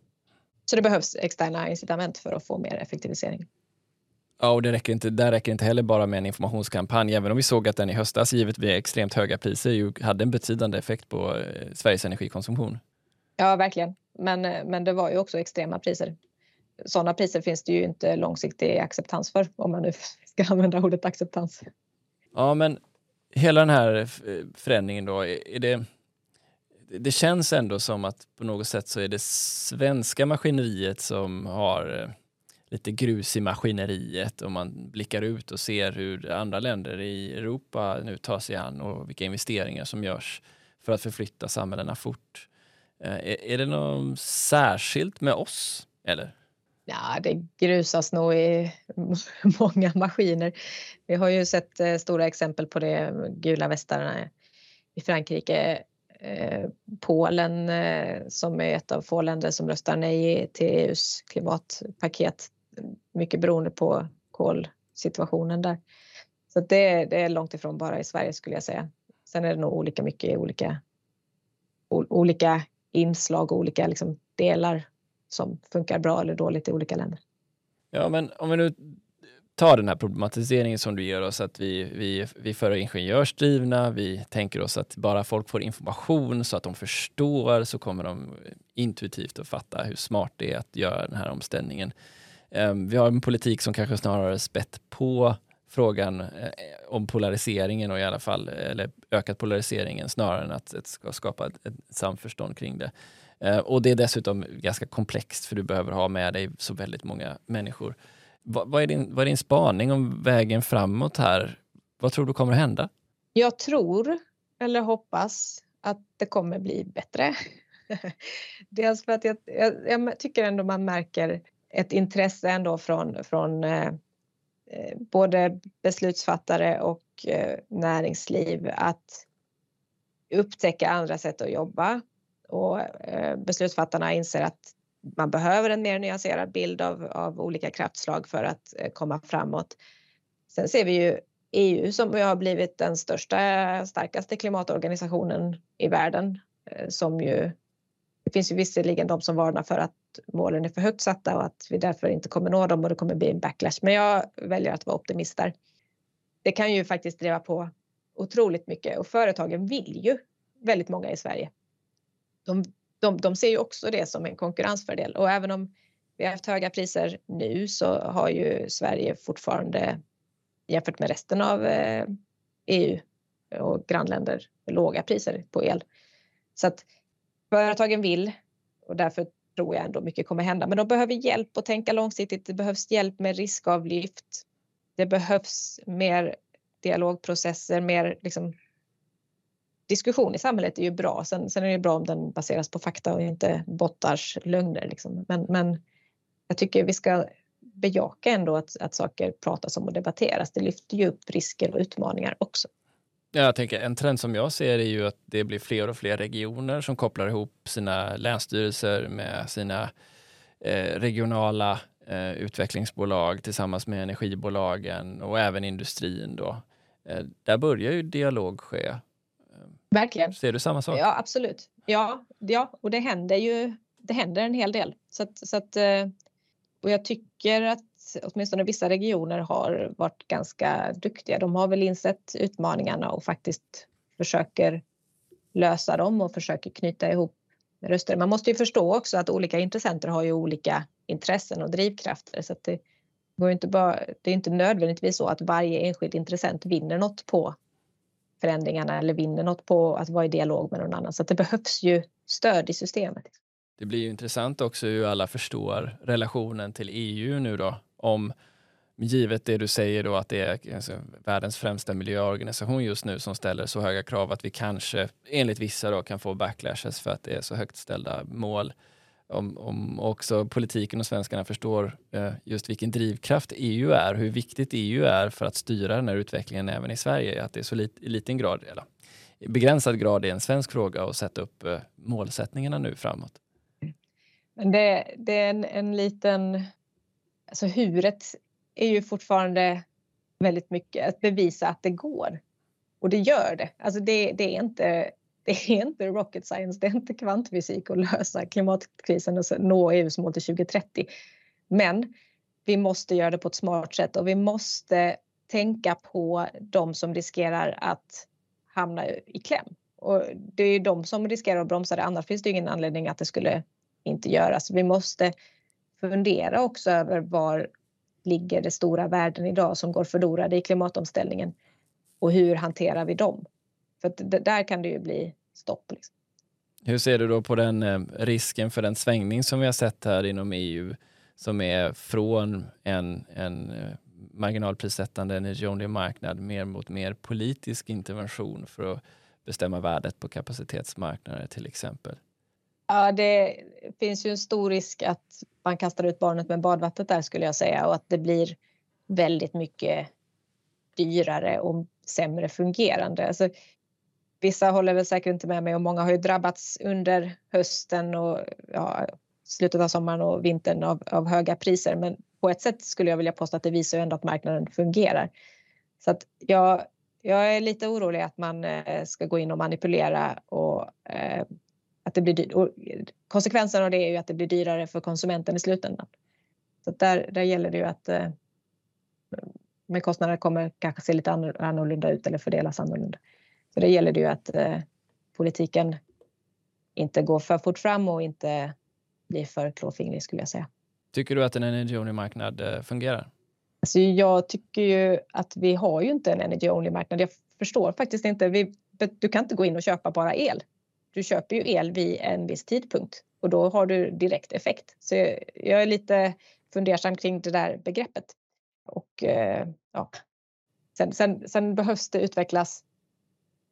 Så det behövs externa incitament för att få mer effektivisering. Ja, och det räcker inte, där räcker inte heller bara med en informationskampanj, även om vi såg att den i höstas, givet vid extremt höga priser, ju hade en betydande effekt på eh, Sveriges energikonsumtion. Ja, verkligen. Men, eh, men det var ju också extrema priser. Sådana priser finns det ju inte långsiktig acceptans för, om man nu ska använda ordet acceptans. Ja, men hela den här förändringen då, är det det känns ändå som att på något sätt så är det svenska maskineriet som har eh, lite grus i maskineriet om man blickar ut och ser hur andra länder i Europa nu tar sig an och vilka investeringar som görs för att förflytta samhällena fort. Eh, är det något särskilt med oss, eller? Ja, det grusas nog i många maskiner. Vi har ju sett eh, stora exempel på det, gula västarna i Frankrike eh, Polen eh, som är ett av få länder som röstar nej till EUs klimatpaket. Mycket beroende på kolsituationen där. Så det, det, är långt ifrån bara i Sverige skulle jag säga. Sen är det nog olika mycket i olika, olika inslag och olika liksom delar som funkar bra eller dåligt i olika länder. Ja, men om vi nu tar den här problematiseringen som du ger oss, att vi, vi, vi för ingenjörsdrivna, vi tänker oss att bara folk får information så att de förstår så kommer de intuitivt att fatta hur smart det är att göra den här omställningen. Ehm, vi har en politik som kanske snarare spett på frågan eh, om polariseringen och i alla fall, eller ökat polariseringen snarare än att, skapa ett, ett samförstånd kring det. Eh, och det är dessutom ganska komplext för du behöver ha med dig så väldigt många människor. Vad, vad, är din, vad är din spaning om vägen framåt här? Vad tror du kommer att hända? Jag tror, eller hoppas, att det kommer bli bättre. Dels för att jag, jag, jag, tycker ändå man märker ett intresse ändå från, från eh, eh både beslutsfattare och eh, näringsliv att upptäcka andra sätt att jobba. Och eh, beslutsfattarna inser att man behöver en mer nyanserad bild av, av olika kraftslag för att eh, komma framåt. Sen ser vi ju EU som har blivit den största, starkaste klimatorganisationen i världen eh, som ju det finns ju visserligen de som varnar för att målen är för högt satta och att vi därför inte kommer nå dem och det kommer bli en backlash. Men jag väljer att vara optimist där. Det kan ju faktiskt driva på otroligt mycket och företagen vill ju väldigt många i Sverige. De de, de ser ju också det som en konkurrensfördel och även om vi har haft höga priser nu så har ju Sverige fortfarande jämfört med resten av eh, EU och grannländer låga priser på el. Så att företagen vill och därför tror jag ändå mycket kommer hända. Men de behöver hjälp att tänka långsiktigt. Det behövs hjälp med riskavlyft. Det behövs mer dialogprocesser, mer liksom diskussion i samhället är ju bra. Sen, sen är det bra om den baseras på fakta och inte bottars lögner. Liksom. Men, men jag tycker vi ska bejaka ändå att, att saker pratas om och debatteras. Det lyfter ju upp risker och utmaningar också. Jag tänker en trend som jag ser är ju att det blir fler och fler regioner som kopplar ihop sina länsstyrelser med sina eh, regionala eh, utvecklingsbolag tillsammans med energibolagen och även industrin. Då. Eh, där börjar ju dialog ske Verkligen. Ser du samma sak? Ja, absolut. Ja, ja och det händer ju det händer en hel del. Så att, så att, eh, och jag tycker att åtminstone vissa regioner har varit ganska duktiga. De har väl insett utmaningarna och faktiskt försöker lösa dem och försöker knyta ihop röster. Man måste ju förstå också att olika intressenter har ju olika intressen och drivkrafter så att det, går inte bara, det är inte nödvändigtvis så att varje enskild intressent vinner något på förändringarna eller vinner något på att vara i dialog med någon annan. Så det behövs ju stöd i systemet. Det blir ju intressant också hur alla förstår relationen till EU nu då. Om givet det du säger då att det är alltså, världens främsta miljöorganisation just nu som ställer så höga krav att vi kanske enligt vissa då kan få backlashes för att det är så högt ställda mål. Om, om också politiken och svenskarna förstår eh, just vilken drivkraft EU är, hur viktigt EU är för att styra den här utvecklingen även i Sverige, att det är så lit, i liten grad, eller i begränsad grad är en svensk fråga att sätta upp eh, målsättningarna nu framåt. Men det, det är en, en liten... Alltså huret är ju fortfarande väldigt mycket att bevisa att det går. Och det gör det. Alltså det, det, är inte, det är inte rocket science, det är inte kvantfysik att lösa klimatkrisen och nå EUs mål till 2030. Men vi måste göra det på ett smart sätt och vi måste tänka på de som riskerar att hamna i kläm. Och det är de som riskerar att bromsa det, annars finns det ingen anledning att det skulle inte göras. Vi måste fundera också över var ligger det stora värden idag som går förlorade i klimatomställningen och hur hanterar vi dem? För där kan det ju bli stopp. Liksom. Hur ser du då på den eh, risken för den svängning som vi har sett här inom EU som är från en, en eh, marginalprissättande energy marknad mer mot mer politisk intervention för att bestämma värdet på kapacitetsmarknader till exempel? Ja, det finns ju en stor risk att man kastar ut barnet med badvattnet där skulle jag säga och att det blir väldigt mycket dyrare och sämre fungerande. Alltså, vissa håller väl säkert inte med mig och många har ju drabbats under hösten och ja, slutet av sommaren och vintern av, av, höga priser. Men på ett sätt skulle jag vilja påstå att det visar ju ändå att marknaden fungerar. Så att jag, jag är lite orolig att man eh, ska gå in och manipulera och eh, att det blir dyrt. Och konsekvensen av det är ju att det blir dyrare för konsumenten i slutändan. Så där, där gäller det ju att eh, med kostnaderna kommer kanske se lite annorlunda ut eller fördelas annorlunda. Så det gäller det ju att eh, politiken inte går för fort fram och inte blir för klåfingrig skulle jag säga. Tycker du att en energy only-marknad eh, fungerar? Alltså jag tycker ju att vi har ju inte en energy only-marknad. Jag förstår faktiskt inte. Vi, du kan inte gå in och köpa bara el du köper ju el vid en viss tidpunkt och då har du direkt effekt. Så jag är lite fundersam kring det där begreppet. Och eh, ja, sen, sen, sen, behövs det utvecklas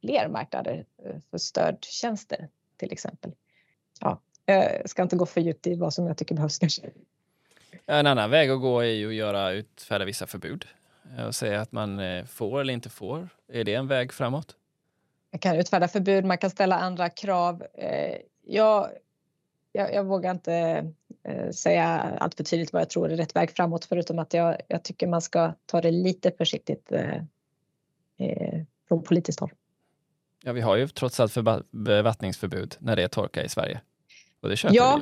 fler marknader eh, för stödtjänster till exempel. Ja, jag ska inte gå för djupt i vad som jag tycker behövs kanske. En annan väg att gå är ju att göra, utfärda vissa förbud och säga att man eh, får eller inte får. Är det en väg framåt? Man kan utfärda förbud, man kan ställa andra krav. Eh, jag, jag, jag vågar inte säga allt för tydligt vad jag tror är rätt väg framåt förutom att jag, jag tycker man ska ta det lite försiktigt eh, från politiskt håll. Ja, vi har ju trots allt bevattningsförbud när det är torka i Sverige. Och det köper ja,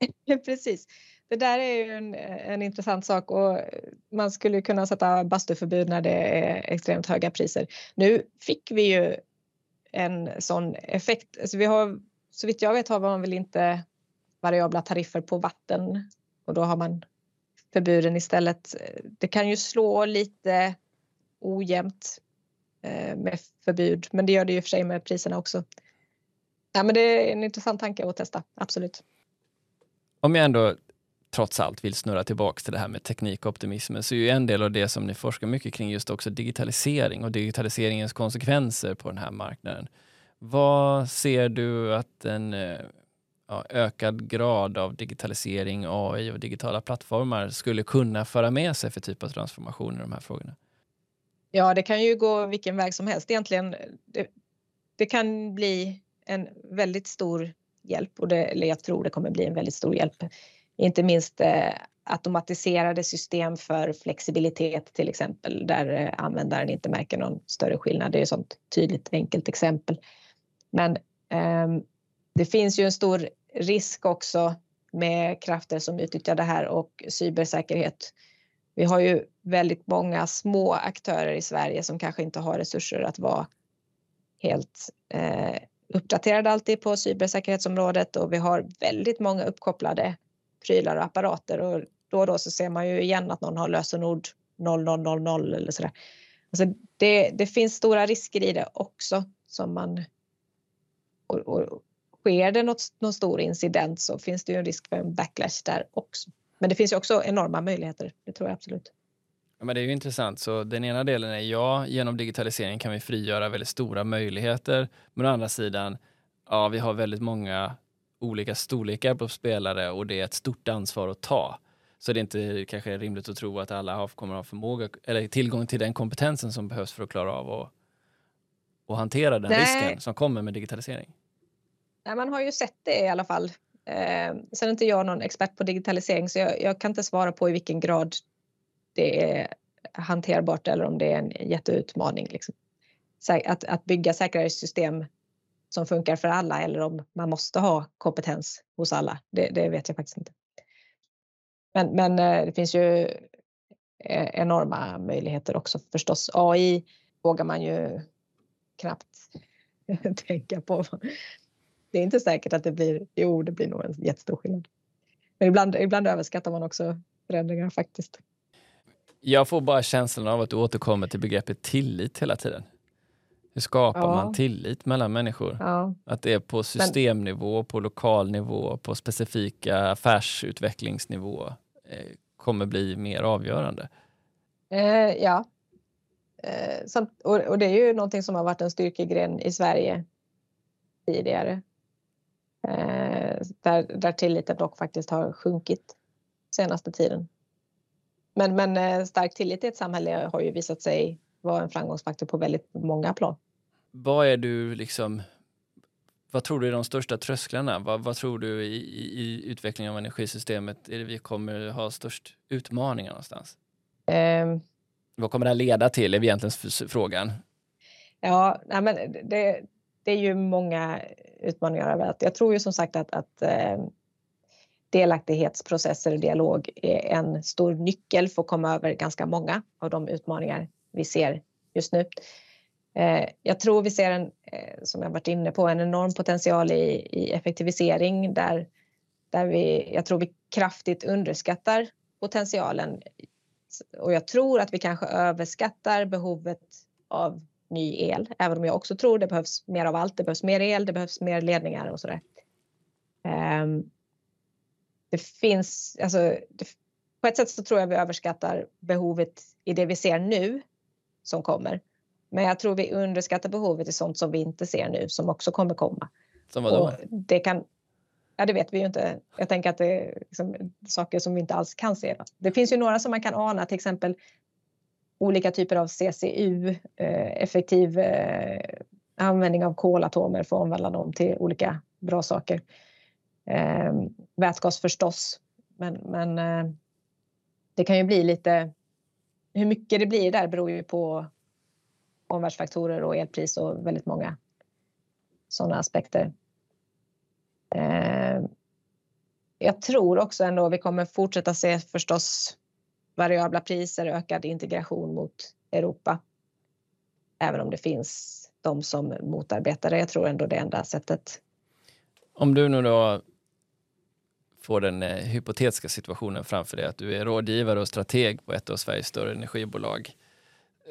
vi ju. precis. Det där är ju en, en intressant sak och man skulle kunna sätta bastuförbud när det är extremt höga priser. Nu fick vi ju en sån effekt. Alltså vi har, så vitt jag vet har man väl inte variabla tariffer på vatten och då har man förbuden istället. Det kan ju slå lite ojämnt Eh, med förbud, men det gör det ju för sig med priserna också. Ja, men det är en intressant tanke att testa, absolut. Om jag ändå trots allt vill snurra tillbaks till det här med teknikoptimismen så är ju en del av det som ni forskar mycket kring just också digitalisering och digitaliseringens konsekvenser på den här marknaden. Vad ser du att en eh, ja, ökad grad av digitalisering, AI och digitala plattformar skulle kunna föra med sig för typ av transformation i de här frågorna? Ja, det kan ju gå vilken väg som helst egentligen. Eh, det, det kan bli en väldigt stor hjälp och det, eller jag tror det kommer bli en väldigt stor hjälp inte minst eh, automatiserade system för flexibilitet till exempel där eh, användaren inte märker någon större skillnad. Det är ett sånt tydligt enkelt exempel. Men eh, det finns ju en stor risk också med krafter som utnyttjar det här och cybersäkerhet. Vi har ju väldigt många små aktörer i Sverige som kanske inte har resurser att vara helt eh, uppdaterade alltid på cybersäkerhetsområdet och vi har väldigt många uppkopplade prylar och apparater och då och då så ser man ju igen att någon har lösenord 0000 eller sådär. Alltså det, det finns stora risker i det också som man... Och, och, sker det något, någon stor incident så finns det ju en risk för en backlash där också. Men det finns ju också enorma möjligheter, det tror jag absolut. Ja, men det är ju intressant. Så den ena delen är ja, genom digitalisering kan vi frigöra väldigt stora möjligheter. Men å andra sidan, ja, vi har väldigt många olika storlekar på spelare och det är ett stort ansvar att ta. Så det är inte kanske rimligt att tro att alla har, kommer att ha förmåga eller tillgång till den kompetensen som behövs för att klara av att, att hantera den Nej. risken som kommer med digitalisering. Nej, man har ju sett det i alla fall. Eh, sen är inte jag någon expert på digitalisering så jag, jag, kan inte svara på i vilken grad det är hanterbart eller om det är en jätteutmaning. Liksom. Att, att bygga säkrare system som funkar för alla eller om man måste ha kompetens hos alla, det, det vet jag faktiskt inte. Men, men eh, det finns ju e-, enorma möjligheter också förstås. AI vågar man ju knappt tänka på. Det är inte säkert att det blir, jo det blir nog en jättestor skillnad. Men ibland, ibland överskattar man också förändringar faktiskt. Jag får bara känslan av att du återkommer till begreppet tillit hela tiden. Hur skapar ja. man tillit mellan människor? Ja. Att det är på systemnivå, på lokal nivå, på specifika affärsutvecklingsnivå eh, kommer bli mer avgörande. Eh, ja. Eh, samt, och, och, det är ju någonting som har varit en styrkegren i Sverige tidigare. Eh, där, där tilliten dock faktiskt har sjunkit senaste tiden. Men, men eh, stark tillit i ett samhälle har ju visat sig vara en framgångsfaktor på väldigt många plan. Vad är du liksom vad tror du är de största trösklarna? Vad, vad tror du i, i, i, utvecklingen av energisystemet är det vi kommer ha störst utmaningar någonstans? Um, vad kommer det här leda till är egentligen frågan. Ja, nej men det, det är ju många utmaningar. Jag tror ju som sagt att, att eh, delaktighetsprocesser och dialog är en stor nyckel för att komma över ganska många av de utmaningar vi ser just nu. Eh, jag tror vi ser en, eh, som jag varit inne på, en enorm potential i, i effektivisering där, där vi, jag tror vi kraftigt underskattar potentialen. Och jag tror att vi kanske överskattar behovet av ny el, även om jag också tror det behövs mer av allt. Det behövs mer el, det behövs mer ledningar och sådär. Um, det finns, alltså, det, på ett sätt så tror jag vi överskattar behovet i det vi ser nu som kommer. Men jag tror vi underskattar behovet i sånt som vi inte ser nu som också kommer komma. Som vadå? det kan, ja, det vet vi ju inte. Jag tänker att det är liksom saker som vi inte alls kan se. Det finns ju några som man kan ana, till exempel olika typer av CCU, eh, effektiv eh, användning av kolatomer för att omvandla dem till olika bra saker. Eh, vätgas förstås, men, men eh, det kan ju bli lite... Hur mycket det blir där beror ju på omvärldsfaktorer och elpris och väldigt många sådana aspekter. Eh, jag tror också ändå vi kommer fortsätta se förstås variabla priser, ökad integration mot Europa. Även om det finns de som motarbetar det. Jag tror ändå det enda sättet. Om du nu då får den eh, hypotetiska situationen framför dig att du är rådgivare och strateg på ett av Sveriges större energibolag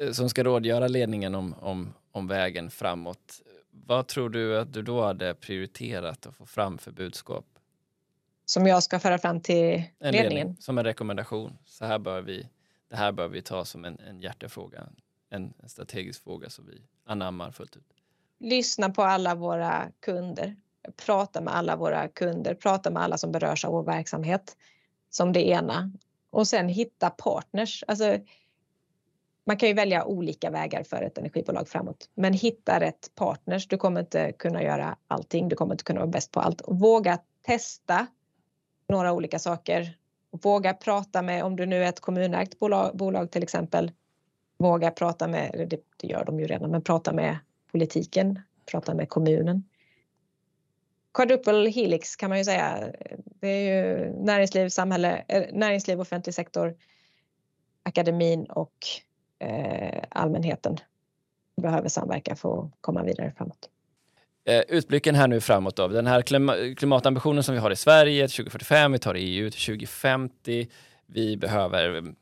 eh, som ska rådgöra ledningen om, om, om vägen framåt. Vad tror du att du då hade prioriterat att få fram för budskap? Som jag ska föra fram till en ledningen? Ledning, som en rekommendation. Så här bör vi, det här bör vi ta som en, en hjärtefråga, en, en strategisk fråga som vi anammar fullt ut. Lyssna på alla våra kunder prata med alla våra kunder, prata med alla som berörs av vår verksamhet som det ena. Och sen hitta partners. Alltså, man kan ju välja olika vägar för ett energibolag framåt, men hitta rätt partners. Du kommer inte kunna göra allting. Du kommer inte kunna vara bäst på allt. våga testa några olika saker. Våga prata med, om du nu är ett kommunägt bolag, bolag till exempel, våga prata med, det, det gör de ju redan, men prata med politiken, prata med kommunen quadruple helix kan man ju säga. Det är ju näringsliv, samhälle, eh, näringsliv, offentlig sektor, akademin och eh, allmänheten behöver samverka för att komma vidare framåt. Eh, utblicken här nu framåt då. Den här klimatambitionen som vi har i Sverige till 2045, vi tar EU till 2050. vi behöver mm,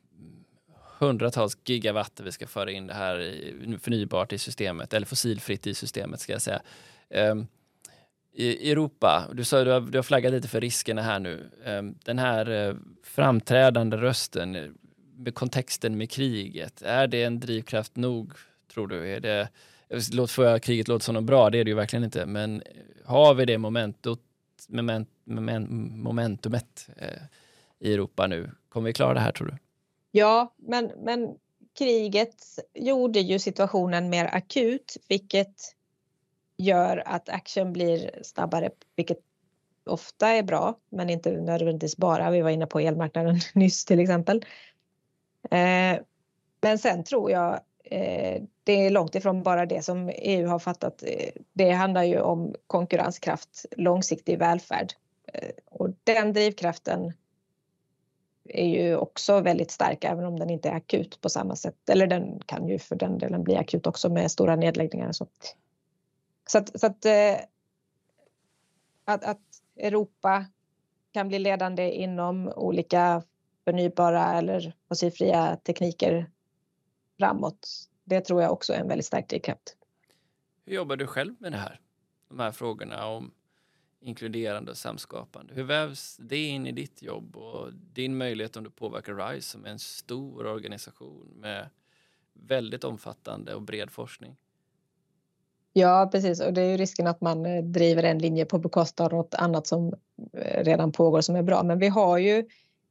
hundratals gigawatt vi ska föra in det här förnybart i systemet, eller fossilfritt i systemet ska jag säga. Um, i Europa, du sa du har, du har flaggat lite för riskerna här nu. Um, den här uh, framträdande rösten, eh, med kontexten med kriget, är det en drivkraft nog, tror du? Är det, låt få kriget låta som något bra, det är det ju verkligen inte, men har vi det momentot, moment, moment, momentumet eh, i Europa nu? Kommer vi klara det här tror du? Ja, men, men kriget gjorde ju situationen mer akut, vilket gör att action blir snabbare, vilket ofta är bra, men inte nödvändigtvis bara. Vi var inne på elmarknaden nyss till exempel. Eh, men sen tror jag Eh, det är långt ifrån bara det som EU har fattat. Eh, det handlar ju om konkurrenskraft, långsiktig välfärd eh, och den drivkraften är ju också väldigt stark även om den inte är akut på samma sätt. Eller den kan ju för den delen bli akut också med stora nedläggningar och så. Så att, så att, att, att Europa kan bli ledande inom olika förnybara eller fossilfria tekniker framåt. Det tror jag också är en väldigt stark drivkraft. Hur jobbar du själv med det här? De här frågorna om inkluderande och samskapande. Hur vävs det in i ditt jobb och din möjlighet om du påverkar RISE som är en stor organisation med väldigt omfattande och bred forskning? Ja, precis. Och det är ju risken att man eh, driver en linje på bekostnad av något annat som eh, redan pågår som är bra. Men vi har ju,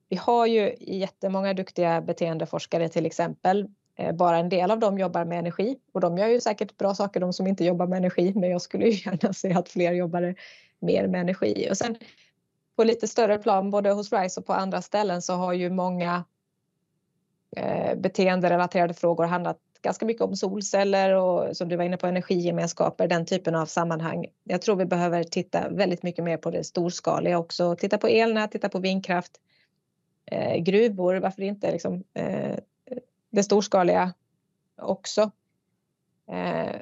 vi har ju jättemånga duktiga beteendeforskare till exempel. Eh, bara en del av dem jobbar med energi och de gör ju säkert bra saker, de som inte jobbar med energi. Men jag skulle ju gärna se att fler jobbade mer med energi. Och sen på lite större plan, både hos RISE och på andra ställen, så har ju många eh, beteenderelaterade frågor handlat ganska mycket om solceller och som du var inne på energigemenskaper, den typen av sammanhang. Jag tror vi behöver titta väldigt mycket mer på det storskaliga också. Titta på elnät, titta på vindkraft, eh, gruvor, varför inte liksom, eh, det storskaliga också. Eh,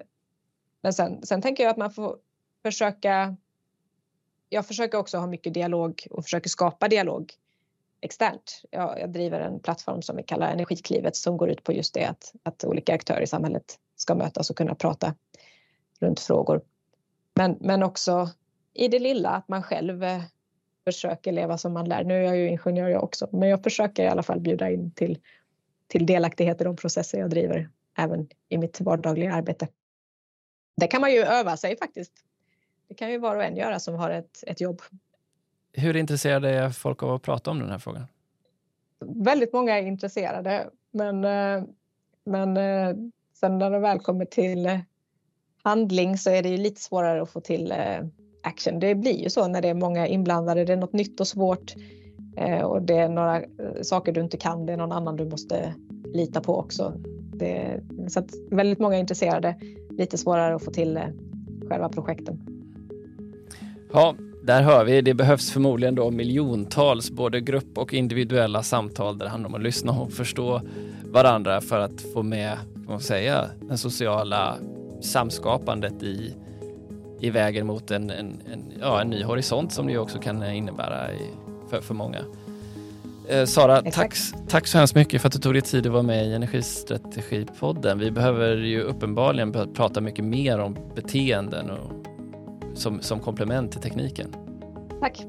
men sen, sen tänker jag att man får försöka jag försöker också ha mycket dialog och försöker skapa dialog externt. Jag, jag, driver en plattform som vi kallar Energiklivet som går ut på just det att, att olika aktörer i samhället ska mötas och kunna prata runt frågor. Men, men också i det lilla att man själv eh, försöker leva som man lär. Nu är jag ju ingenjör jag också, men jag försöker i alla fall bjuda in till, till delaktighet i de processer jag driver även i mitt vardagliga arbete. Det kan man ju öva sig faktiskt det kan ju var och en göra som har ett, ett jobb. Hur intresserade är folk av att prata om den här frågan? Väldigt många är intresserade, men, eh, men eh, sen när det väl kommer till handling så är det ju lite svårare att få till eh, action. Det blir ju så när det är många inblandade. Det är något nytt och svårt Eh, och det är några eh, saker du inte kan. Det är någon annan du måste lita på också. Det, så att väldigt många är intresserade. Lite svårare att få till eh, själva projekten. Ja, där hör vi. Det behövs förmodligen då miljontals både grupp och individuella samtal där det handlar om att lyssna och förstå varandra för att få med, vad man säga, det sociala samskapandet i, i vägen mot en, en, en, ja, en ny horisont som det också kan innebära i, för, för många. Eh, Sara, tack, tack så hemskt mycket för att du tog dig tid att vara med i Energistrategipodden. Vi behöver ju uppenbarligen prata mycket mer om beteenden och som, som komplement till tekniken. Tack.